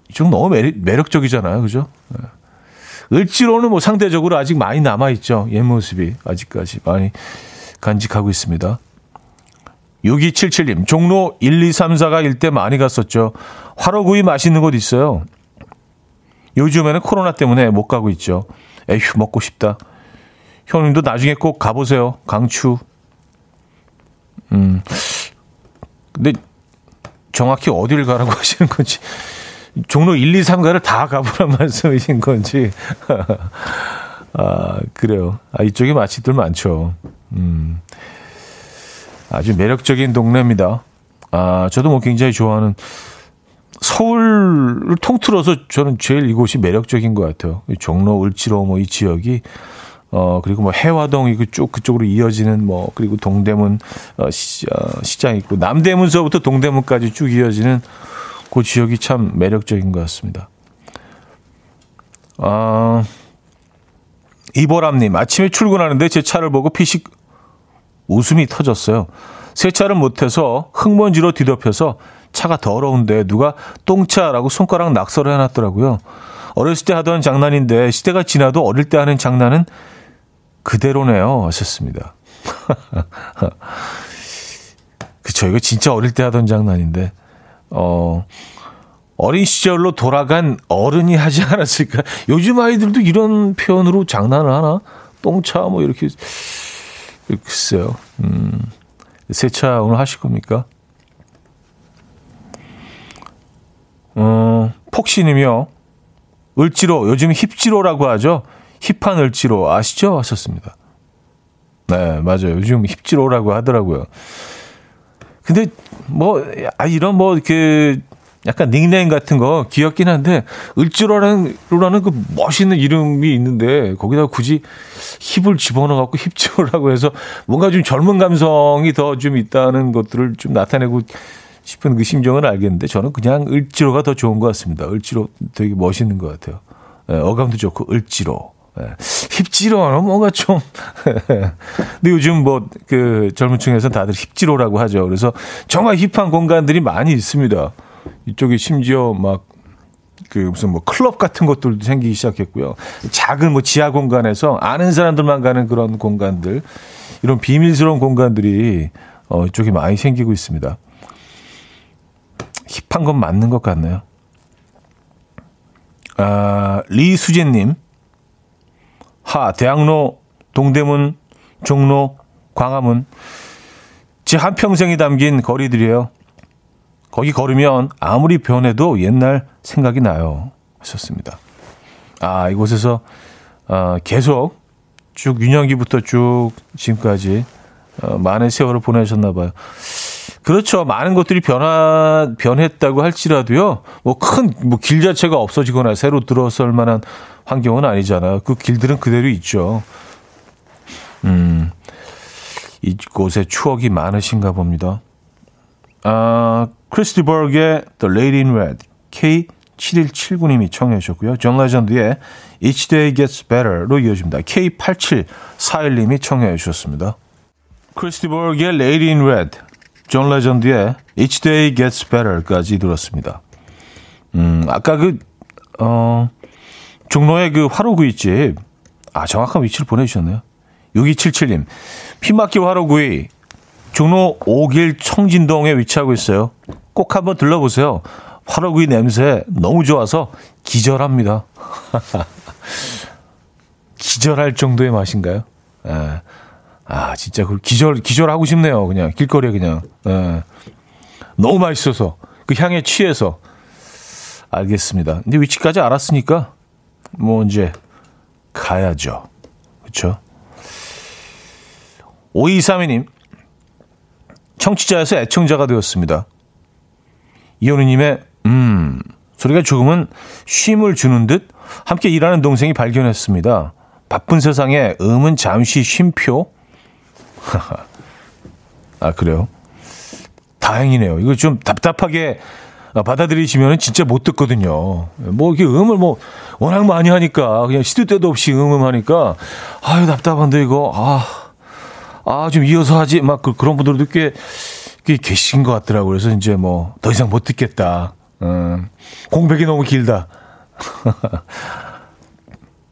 이쪽 너무 매력, 적이잖아요 그죠? 예. 을지로는 뭐 상대적으로 아직 많이 남아 있죠. 옛 모습이 아직까지 많이 간직하고 있습니다. 6277님, 종로 1, 2, 3, 4가 일대 많이 갔었죠. 화로구이 맛있는 곳 있어요. 요즘에는 코로나 때문에 못 가고 있죠. 에휴, 먹고 싶다. 형님도 나중에 꼭 가보세요. 강추. 음. 근데 정확히 어디를 가라고 하시는 건지. 종로 1, 2, 3가를 다 가보란 말씀이신 건지. 아, 그래요. 아, 이쪽에 맛집들 많죠. 음. 아주 매력적인 동네입니다. 아, 저도 뭐 굉장히 좋아하는 서울을 통틀어서 저는 제일 이곳이 매력적인 것 같아요. 종로, 을지로 뭐 이 지역이 어 그리고 뭐 해화동 이고 쭉 그쪽으로 이어지는 뭐 그리고 동대문 어, 시, 어, 시장 있고 남대문서부터 동대문까지 쭉 이어지는 그 지역이 참 매력적인 것 같습니다. 아 이보람님 아침에 출근하는데 제 차를 보고 피식 웃음이 터졌어요. 세차를 못해서 흙먼지로 뒤덮여서 차가 더러운데 누가 똥차라고 손가락 낙서를 해놨더라고요. 어렸을 때 하던 장난인데 시대가 지나도 어릴 때 하는 장난은 그대로네요. 하셨습니다. 그쵸. 이거 진짜 어릴 때 하던 장난인데, 어, 어린 시절로 돌아간 어른이 하지 않았을까. 요즘 아이들도 이런 표현으로 장난을 하나? 똥차 뭐 이렇게 글쎄요. 음, 세차 오늘 하실 겁니까? 어, 폭신이며 을지로 요즘 힙지로라고 하죠. 힙한 을지로 아시죠? 하셨습니다. 네, 맞아요. 요즘 힙지로라고 하더라고요. 근데 뭐 아, 이런 뭐그 약간 닉네임 같은 거 귀엽긴 한데 을지로라는 로라는 그 멋있는 이름이 있는데 거기다 굳이 힙을 집어넣어 갖고 힙지로라고 해서 뭔가 좀 젊은 감성이 더 좀 있다는 것들을 좀 나타내고 싶은 그 심정은 알겠는데 저는 그냥 을지로가 더 좋은 것 같습니다. 을지로 되게 멋있는 것 같아요. 네, 어감도 좋고 을지로. 네, 힙지로는 뭔가 좀. 근데 요즘 뭐 그 젊은 층에서 다들 힙지로라고 하죠. 그래서 정말 힙한 공간들이 많이 있습니다. 이쪽에 심지어 막 그 무슨 뭐 클럽 같은 것들도 생기기 시작했고요. 작은 뭐 지하 공간에서 아는 사람들만 가는 그런 공간들, 이런 비밀스러운 공간들이 어, 이쪽에 많이 생기고 있습니다. 힙한 건 맞는 것 같네요. 아, 리수진님, 하, 대학로, 동대문, 종로, 광화문, 제 한평생이 담긴 거리들이에요. 거기 걸으면 아무리 변해도 옛날 생각이 나요. 하셨습니다. 아, 이곳에서 어, 계속 쭉 유년기부터 쭉 지금까지 어, 많은 세월을 보내셨나 봐요. 그렇죠. 많은 것들이 변화, 변했다고 할지라도요, 뭐 큰, 뭐 길 자체가 없어지거나 새로 들어설 만한 환경은 아니잖아요. 그 길들은 그대로 있죠. 음, 이곳에 추억이 많으신가 봅니다. 아, 크리스 디 버그의 The Lady in Red K7179님이 청해 주셨고요. 존 레전드의 Each Day Gets Better로 이어집니다. K8741님이 청해 주셨습니다. 크리스 디 버그의 Lady in Red 존 레전드의 Each Day Gets Better까지 들었습니다. 음, 아까 그, 어, 종로의 그 화로구이집, 아, 정확한 위치를 보내주셨네요. 6277님, 피맛길 화로구이, 종로 5길 청진동에 위치하고 있어요. 꼭 한번 들러보세요. 화로구이 냄새 너무 좋아서 기절합니다. 기절할 정도의 맛인가요? 예. 아, 진짜 그 기절, 기절하고 싶네요. 그냥 길거리에 그냥. 예. 너무 맛있어서. 그 향에 취해서. 알겠습니다. 근데 위치까지 알았으니까 뭐 이제 가야죠. 그렇죠? 5232님. 청취자에서 애청자가 되었습니다. 이현우님의 음 소리가 조금은 쉼을 주는 듯 함께 일하는 동생이 발견했습니다. 바쁜 세상에 음은 잠시 쉼표. 아 그래요? 다행이네요. 이거 좀 답답하게 받아들이시면 진짜 못 듣거든요. 뭐 이게 음을 뭐 워낙 많이 하니까 그냥 시도 때도 없이 음음 하니까 아유 답답한데 이거 아. 아, 좀 이어서 하지. 막 그, 그런 분들도 꽤, 꽤 계신 것 같더라고요. 그래서 이제 뭐 더 이상 못 듣겠다. 음, 공백이 너무 길다.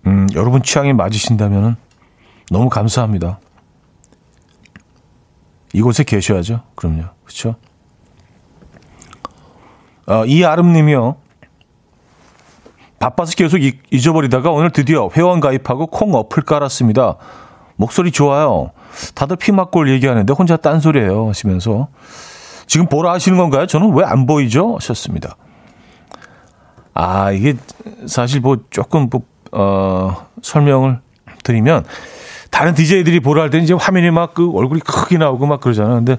음, 여러분 취향이 맞으신다면 너무 감사합니다. 이곳에 계셔야죠. 그럼요. 그렇죠? 어, 이 아름님이요. 바빠서 계속 잊어버리다가 오늘 드디어 회원 가입하고 콩 어플 깔았습니다. 목소리 좋아요. 다들 피막골 얘기하는데 혼자 딴소리예요 하시면서 지금 보라 하시는 건가요? 저는 왜 안 보이죠? 하셨습니다. 아, 이게 사실 뭐 조금 뭐, 어, 설명을 드리면 다른 DJ들이 보라 할 때는 이제 화면이 막 그 얼굴이 크게 나오고 막 그러잖아요. 근데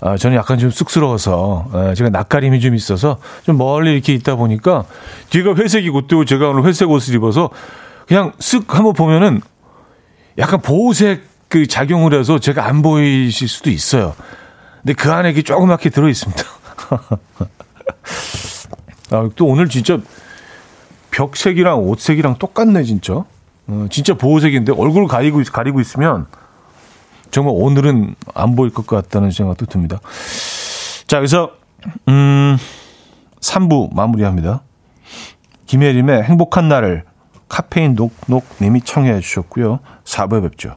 아, 저는 약간 좀 쑥스러워서 에, 제가 낯가림이 좀 있어서 좀 멀리 이렇게 있다 보니까 뒤가 회색이고 또 제가 오늘 회색 옷을 입어서 그냥 쓱 한번 보면은 약간 보호색 그 작용을 해서 제가 안 보이실 수도 있어요. 근데 그 안에 이게 조그맣게 들어 있습니다. 아, 또 오늘 진짜 벽색이랑 옷색이랑 똑같네, 진짜. 어, 진짜 보호색인데 얼굴 가리고, 가리고 있으면 정말 오늘은 안 보일 것 같다는 생각도 듭니다. 자, 그래서, 음, 3부 마무리합니다. 김혜림의 행복한 날을 카페인 녹녹 님이 청해 주셨고요. 4부에 뵙죠.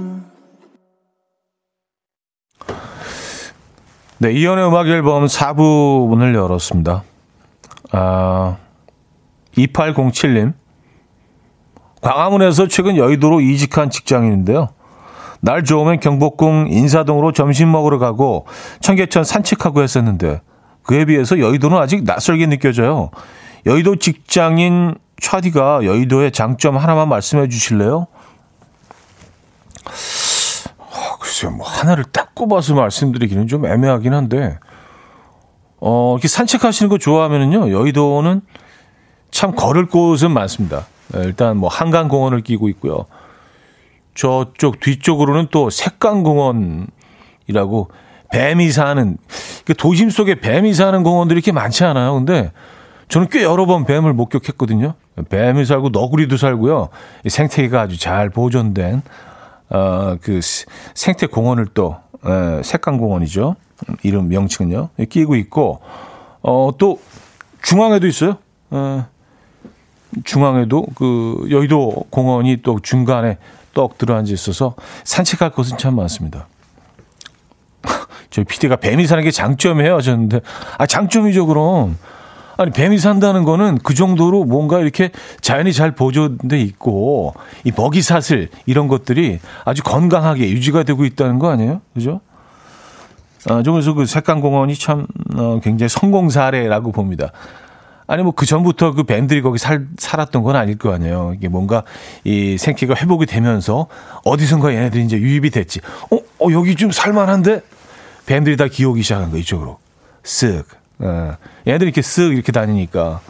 네, 이현우의 음악 앨범 4부 문을 열었습니다. 아, 2807님. 광화문에서 최근 여의도로 이직한 직장인인데요. 날 좋으면 경복궁 인사동으로 점심 먹으러 가고 청계천 산책하고 했었는데 그에 비해서 여의도는 아직 낯설게 느껴져요. 여의도 직장인 차디가 여의도의 장점 하나만 말씀해 주실래요? 어, 글쎄요, 뭐, 하나를 딱 꼽아서 말씀드리기는 좀 애매하긴 한데, 어, 이렇게 산책하시는 거 좋아하면은요, 여의도는 참 걸을 곳은 많습니다. 네, 일단 뭐, 한강공원을 끼고 있고요. 저쪽 뒤쪽으로는 또 색강공원이라고 뱀이 사는, 그 도심 속에 뱀이 사는 공원들이 이렇게 많지 않아요. 근데 저는 꽤 여러 번 뱀을 목격했거든요. 뱀이 살고 너구리도 살고요. 생태계가 아주 잘 보존된 어, 그 생태 공원을 또 에, 색강 공원이죠. 이름 명칭은요. 끼고 있고 어, 또 중앙에도 있어요. 에, 중앙에도 그 여의도 공원이 또 중간에 떡 들어앉아 있어서 산책할 곳은 참 많습니다. 저희 PD가 뱀이 사는 게 장점이에요 하셨는데 아 장점이죠 그럼 아니 뱀이 산다는 거는 그 정도로 뭔가 이렇게 자연이 잘 보존돼 있고 이 먹이 사슬 이런 것들이 아주 건강하게 유지가 되고 있다는 거 아니에요? 그죠? 아, 그래서 그 색강공원이 참 어, 굉장히 성공 사례라고 봅니다. 아니 뭐 그 전부터 그 뱀들이 거기 살, 살았던 건 아닐 거 아니에요. 이게 뭔가 이 생태가 회복이 되면서 어디선가 얘네들이 이제 유입이 됐지. 어, 어 여기 좀 살만한데 뱀들이 다 기어오기 시작한 거 이쪽으로. 쓱. 예. 얘들이 이렇게 쓱 이렇게 다니니까.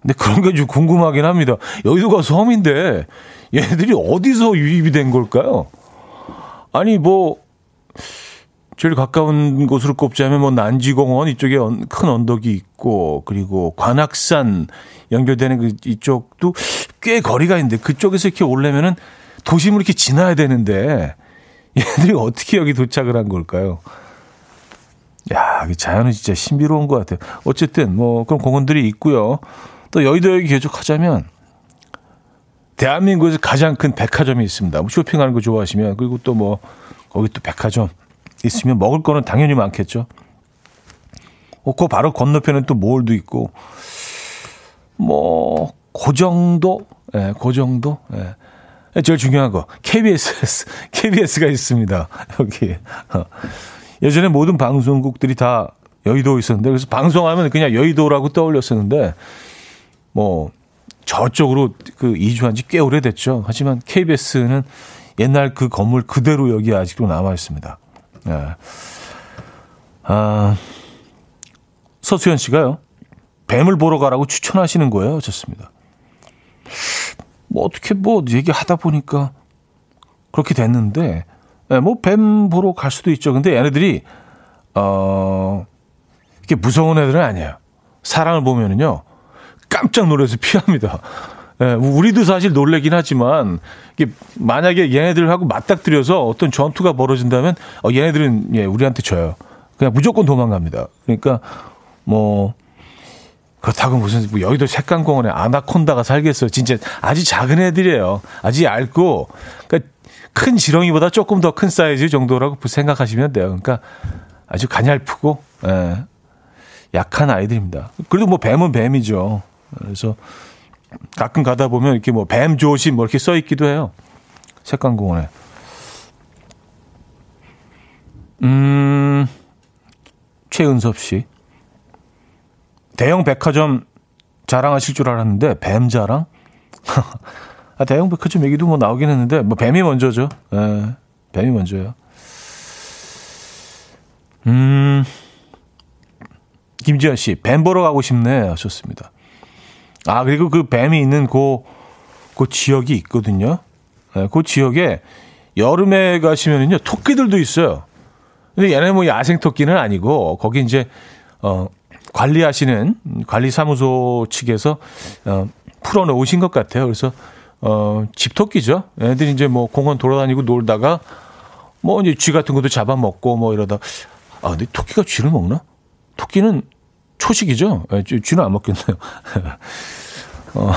근데 그런 게 좀 궁금하긴 합니다. 여의도가 섬인데 얘들이 어디서 유입이 된 걸까요? 아니 뭐 제일 가까운 곳으로 꼽자면 뭐 난지공원 이쪽에 큰 언덕이 있고 그리고 관악산 연결되는 그 이쪽도 꽤 거리가 있는데 그쪽에서 이렇게 올려면은 도심을 이렇게 지나야 되는데 얘들이 어떻게 여기 도착을 한 걸까요? 야, 자연은 진짜 신비로운 것 같아요. 어쨌든 뭐 그런 공원들이 있고요. 또 여의도 여기 계속하자면 대한민국에서 가장 큰 백화점이 있습니다. 뭐 쇼핑하는 거 좋아하시면 그리고 또 뭐 거기 또 백화점 있으면 먹을 거는 당연히 많겠죠. 어, 그 바로 건너편엔 또 몰도 있고 뭐그 정도, 예, 네, 그 정도. 예. 네. 제일 중요한 거 KBS KBS가 있습니다. 여기 어. 예전에 모든 방송국들이 다 여의도에 있었는데 그래서 방송하면 그냥 여의도라고 떠올렸었는데 뭐 저쪽으로 그 이주한 지 꽤 오래됐죠. 하지만 KBS는 옛날 그 건물 그대로 여기 아직도 남아 있습니다. 네. 아, 서수연 씨가요. 뱀을 보러 가라고 추천하시는 거예요. 좋습니다. 뭐 어떻게 뭐 얘기하다 보니까 그렇게 됐는데 네, 뭐뱀 보러 갈 수도 있죠. 근데 얘네들이 어 이게 무서운 애들은 아니에요. 사람을 보면은요. 깜짝 놀라서 피합니다. 예, 우리도 사실 놀래긴 하지만 이게 만약에 얘네들하고 맞닥뜨려서 어떤 전투가 벌어진다면 어, 얘네들은 예, 우리한테 져요. 그냥 무조건 도망갑니다. 그러니까 뭐 그렇다고 무슨 뭐 여의도 색강공원에 아나콘다가 살겠어요. 진짜 아주 작은 애들이에요. 아주 얇고 그러니까 큰 지렁이보다 조금 더 큰 사이즈 정도라고 생각하시면 돼요. 그러니까 아주 가냘프고 예, 약한 아이들입니다. 그래도 뭐 뱀은 뱀이죠. 그래서 가끔 가다 보면 이렇게 뭐 뱀 조심 뭐 이렇게 써 있기도 해요. 색강공원에. 음, 최은섭 씨. 대형 백화점 자랑하실 줄 알았는데 뱀 자랑? 아, 대형 백화점 얘기도 뭐 나오긴 했는데 뭐 뱀이 먼저죠. 예, 뱀이 먼저요. 음, 김지현 씨, 뱀 보러 가고 싶네 하셨습니다. 아, 그리고 그 뱀이 있는 그, 그 지역이 있거든요. 네, 그 지역에 여름에 가시면은요, 토끼들도 있어요. 근데 얘네 뭐 야생 토끼는 아니고, 거기 이제, 어, 관리하시는 관리사무소 측에서, 어, 풀어놓으신 것 같아요. 그래서, 어, 집토끼죠. 얘네들이 이제 뭐 공원 돌아다니고 놀다가, 뭐 이제 쥐 같은 것도 잡아먹고 뭐 이러다, 아, 근데 토끼가 쥐를 먹나? 토끼는 초식이죠. 네, 쥐는 안 먹겠네요. 어,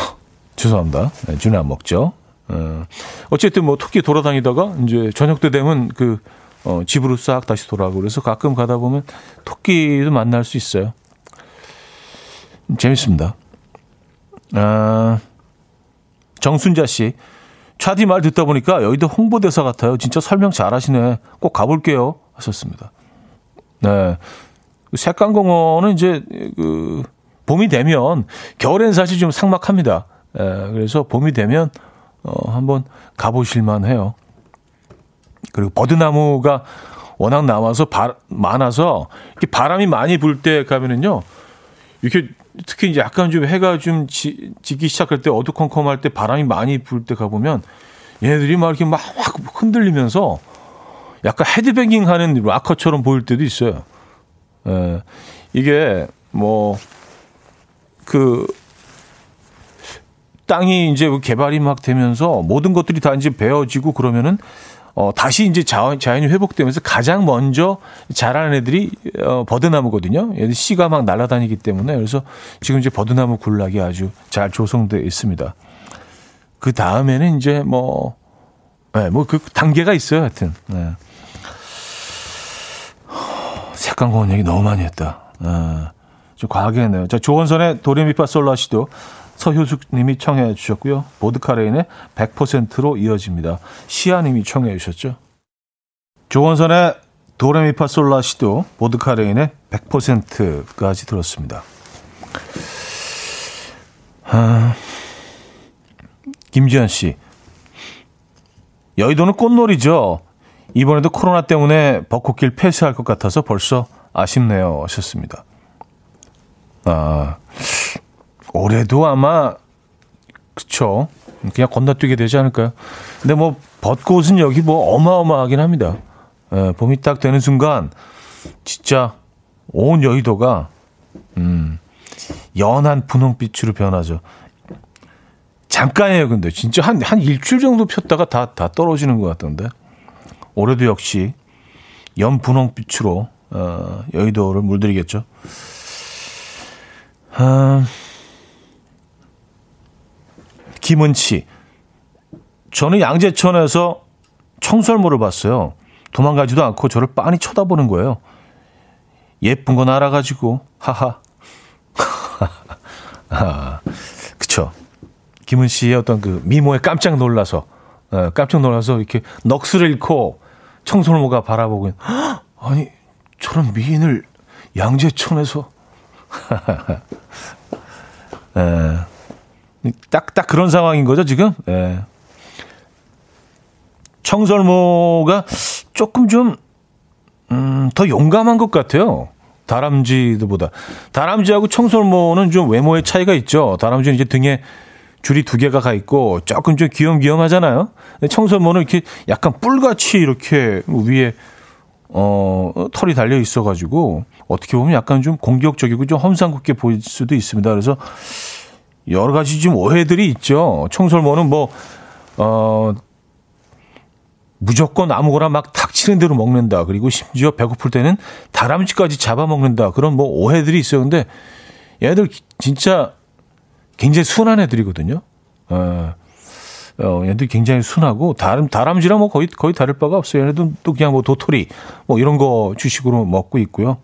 죄송합니다. 네, 쥐는 안 먹죠. 어, 어쨌든 뭐 토끼 돌아다니다가 이제 저녁 때 되면 그 어, 집으로 싹 다시 돌아가고 그래서 가끔 가다 보면 토끼도 만날 수 있어요. 재밌습니다. 아, 정순자 씨. 차디 말 듣다 보니까 여의도 홍보대사 같아요. 진짜 설명 잘 하시네. 꼭 가볼게요. 하셨습니다. 네. 색강공원은 이제 그 봄이 되면 겨울엔 사실 좀 삭막합니다. 에, 예, 그래서 봄이 되면 어, 한번 가보실만 해요. 그리고 버드나무가 워낙 나와서 바, 많아서 이렇게 바람이 많이 불 때 가면은요. 이렇게 특히 이제 약간 좀 해가 좀 지, 지기 시작할 때 어두컴컴할 때 바람이 많이 불 때 가보면 얘네들이 막 이렇게 막 흔들리면서 약간 헤드뱅잉 하는 락커처럼 보일 때도 있어요. 예, 이게 뭐, 그, 땅이 이제 개발이 막 되면서 모든 것들이 다 이제 베어지고 그러면은 어, 다시 이제 자연, 자연이 회복되면서 가장 먼저 자라는 애들이 어, 버드나무거든요. 얘들 씨가 막 날아다니기 때문에 그래서 지금 이제 버드나무 군락이 아주 잘 조성되어 있습니다. 그 다음에는 이제 뭐, 네, 뭐그 단계가 있어요, 하여튼. 네. 색강공원 얘기 너무 많이 했다. 아, 좀 과하게 했네요. 자, 조원선의 도레미파 솔라시도 서효숙 님이 청해 주셨고요. 보드카레인의 100%로 이어집니다. 시아 님이 청해 주셨죠. 조원선의 도레미파 솔라시도 보드카레인의 100%까지 들었습니다. 아, 김지현 씨. 여의도는 꽃놀이죠. 이번에도 코로나 때문에 벚꽃길 폐쇄할 것 같아서 벌써 아쉽네요. 하셨습니다. 아, 올해도 아마, 그쵸. 그냥 건너뛰게 되지 않을까요? 근데 뭐, 벚꽃은 여기 뭐 어마어마하긴 합니다. 예, 봄이 딱 되는 순간, 진짜 온 여의도가, 음, 연한 분홍빛으로 변하죠. 잠깐이에요, 근데. 진짜 한, 한 일주일 정도 폈다가 다, 다 떨어지는 것 같던데. 올해도 역시 연 분홍빛으로 어, 여의도를 물들이겠죠. 아, 김은치. 저는 양재천에서 청설모를 봤어요. 도망가지도 않고 저를 빤히 쳐다보는 거예요. 예쁜 건 알아가지고, 하하. 아, 그쵸. 김은 씨의 어떤 그 미모에 깜짝 놀라서, 어, 깜짝 놀라서 이렇게 넋을 잃고 청설모가 바라보고, 아니, 저런 미인을 양재천에서. 에, 딱, 딱 그런 상황인 거죠, 지금? 예. 청설모가 조금 좀, 음, 더 용감한 것 같아요. 다람쥐들보다. 다람쥐하고 청설모는 좀 외모의 차이가 있죠. 다람쥐는 이제 등에 줄이 두 개가 가 있고 조금 좀 귀염귀염하잖아요. 청설모는 이렇게 약간 뿔같이 이렇게 위에 어, 털이 달려 있어가지고 어떻게 보면 약간 좀 공격적이고 좀 험상궂게 보일 수도 있습니다. 그래서 여러 가지 좀 오해들이 있죠. 청설모는 뭐, 어, 무조건 아무거나 막 닥치는 대로 먹는다. 그리고 심지어 배고플 때는 다람쥐까지 잡아먹는다. 그런 뭐 오해들이 있어요. 근데 얘들 진짜 굉장히 순한 애들이거든요. 어, 어, 얘들 굉장히 순하고 다람 다람쥐랑 뭐 거의 거의 다를 바가 없어요. 얘네도 또 그냥 뭐 도토리 뭐 이런 거 주식으로 먹고 있고요.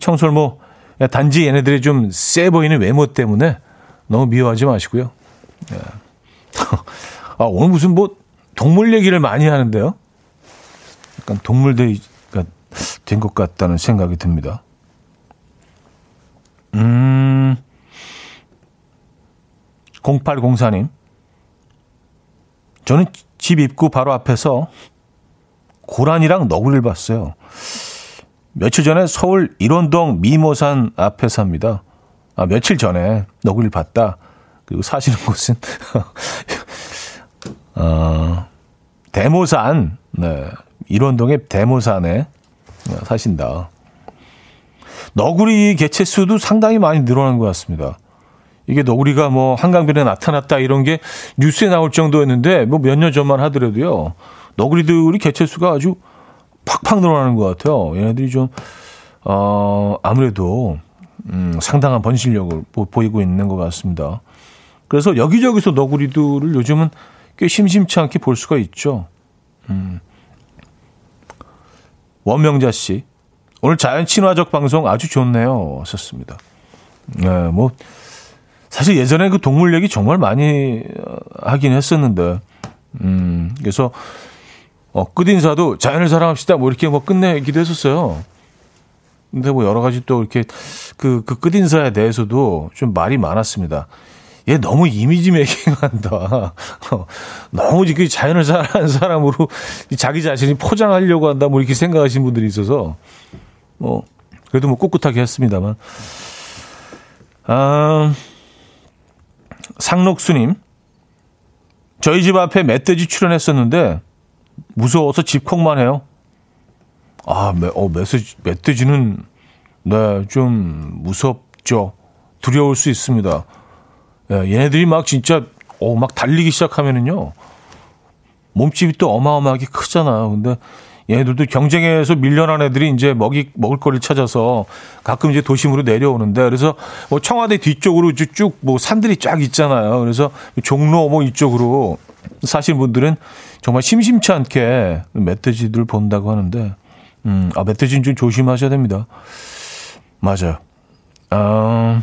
청설모 단지 얘네들이 좀세 보이는 외모 때문에 너무 미워하지 마시고요. 예. 아, 오늘 무슨 뭐 동물 얘기를 많이 하는데요. 약간 동물들이가 된 것 같다는 생각이 듭니다. 음, 0804님. 저는 집 입구 바로 앞에서 고란이랑 너구리를 봤어요. 며칠 전에 서울 일원동 미모산 앞에 삽니다. 아, 며칠 전에 너구리를 봤다. 그리고 사시는 곳은 어, 대모산, 네, 일원동의 대모산에 사신다. 너구리 개체 수도 상당히 많이 늘어난 것 같습니다. 이게 너구리가 뭐 한강변에 나타났다 이런 게 뉴스에 나올 정도였는데 뭐 몇 년 전만 하더라도요. 너구리들이 개체 수가 아주 팍팍 늘어나는 것 같아요. 얘네들이 좀, 어, 아무래도, 음, 상당한 번식력을 보 이고 있는 것 같습니다. 그래서 여기저기서 너구리들을 요즘은 꽤 심심치 않게 볼 수가 있죠. 음. 원명자 씨, 오늘 자연 친화적 방송 아주 좋네요. 썼습니다. 네, 뭐, 사실 예전에 그 동물 얘기 정말 많이 어, 하긴 했었는데, 음, 그래서, 어, 끝 인사도 자연을 사랑합시다. 뭐 이렇게 뭐 끝내기도 했었어요. 근데 뭐 여러 가지 또 이렇게 그, 그 끝인사에 대해서도 좀 말이 많았습니다. 얘 너무 이미지 메이킹한다. 너무 그 자연을 사랑하는 사람으로 자기 자신이 포장하려고 한다. 뭐 이렇게 생각하시는 분들이 있어서 뭐 그래도 뭐 꿋꿋하게 했습니다만. 아, 상록수님, 저희 집 앞에 멧돼지 출연했었는데 무서워서 집콕만 해요. 아, 매, 어, 멧돼지, 멧돼지는 네, 좀 무섭죠. 두려울 수 있습니다. 예, 얘네들이 막 진짜 어, 막 달리기 시작하면은요. 몸집이 또 어마어마하게 크잖아요. 근데 얘네들도 경쟁에서 밀려난 애들이 이제 먹이 먹을 거를 찾아서 가끔 이제 도심으로 내려오는데 그래서 뭐 청와대 뒤쪽으로 쭉 뭐 산들이 쫙 있잖아요. 그래서 종로 뭐 이쪽으로 사실 분들은 정말 심심치 않게 멧돼지들 본다고 하는데 음, 아 멧돼지는 좀 조심하셔야 됩니다. 맞아요. 어...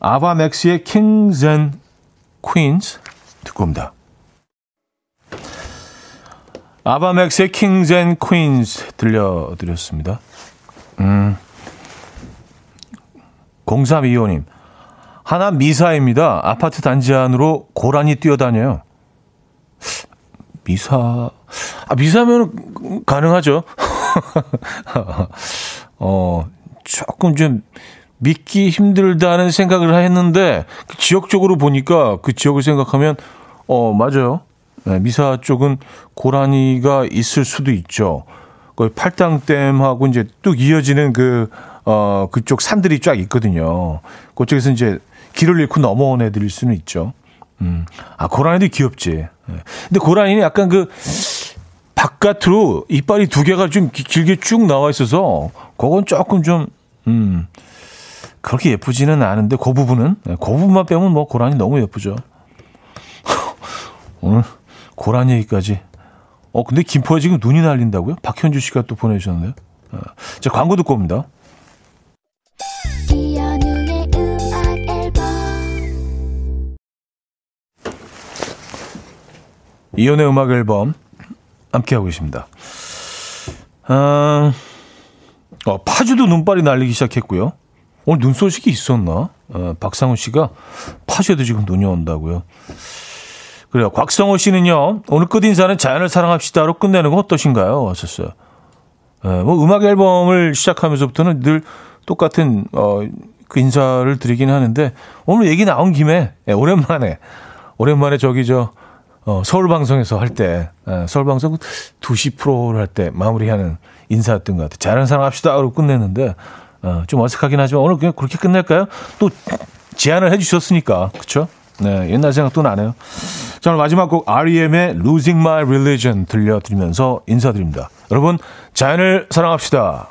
아바맥스의 Kings and Queens 듣고 옵니다. 아바맥스의 Kings and Queens 들려드렸습니다. 음. 0325님. 하나 미사입니다. 아파트 단지 안으로 고라니 뛰어다녀요. 미사, 아, 미사면 가능하죠. 어, 조금 좀 믿기 힘들다는 생각을 했는데 그 지역적으로 보니까 그 지역을 생각하면 어 맞아요. 네, 미사 쪽은 고라니가 있을 수도 있죠. 그 팔당댐하고 이제 뚝 이어지는 그 어, 그쪽 산들이 쫙 있거든요. 그쪽에서 이제 길을 잃고 넘어온 애들일 수는 있죠. 음. 아, 고라니도 귀엽지. 네. 근데 고라니는 약간 그 바깥으로 이빨이 두 개가 좀 길게 쭉 나와 있어서 그건 조금 좀, 음, 그렇게 예쁘지는 않은데 그 부분은 네, 그 부분만 빼면 뭐 고라니 너무 예쁘죠. 오늘 고라니 얘기까지. 어 근데 김포에 지금 눈이 날린다고요? 박현주 씨가 또 보내주셨네요. 어, 자 광고 듣고 옵니다. 이연의 음악 앨범 함께하고 계십니다. 아, 어, 파주도 눈발이 날리기 시작했고요. 오늘 눈 소식이 있었나? 어, 박상훈 씨가 파주에도 지금 눈이 온다고요. 그래요. 곽성호 씨는요, 오늘 끝 인사는 자연을 사랑합시다로 끝내는 건 어떠신가요? 하셨어요. 예, 뭐 음악 앨범을 시작하면서부터는 늘 똑같은, 어, 그 인사를 드리긴 하는데, 오늘 얘기 나온 김에, 예, 오랜만에, 오랜만에 저기 저, 어, 서울방송에서 할 때, 예, 서울방송 2시 프로를 할 때 마무리하는 인사였던 것 같아요. 자연을 사랑합시다로 끝내는데, 어, 좀 어색하긴 하지만 오늘 그냥 그렇게 끝낼까요? 또 제안을 해주셨으니까 그렇죠? 네, 옛날 생각 또 나네요. 자, 오늘 마지막 곡 R.E.M의 Losing My Religion 들려드리면서 인사드립니다. 여러분, 자연을 사랑합시다.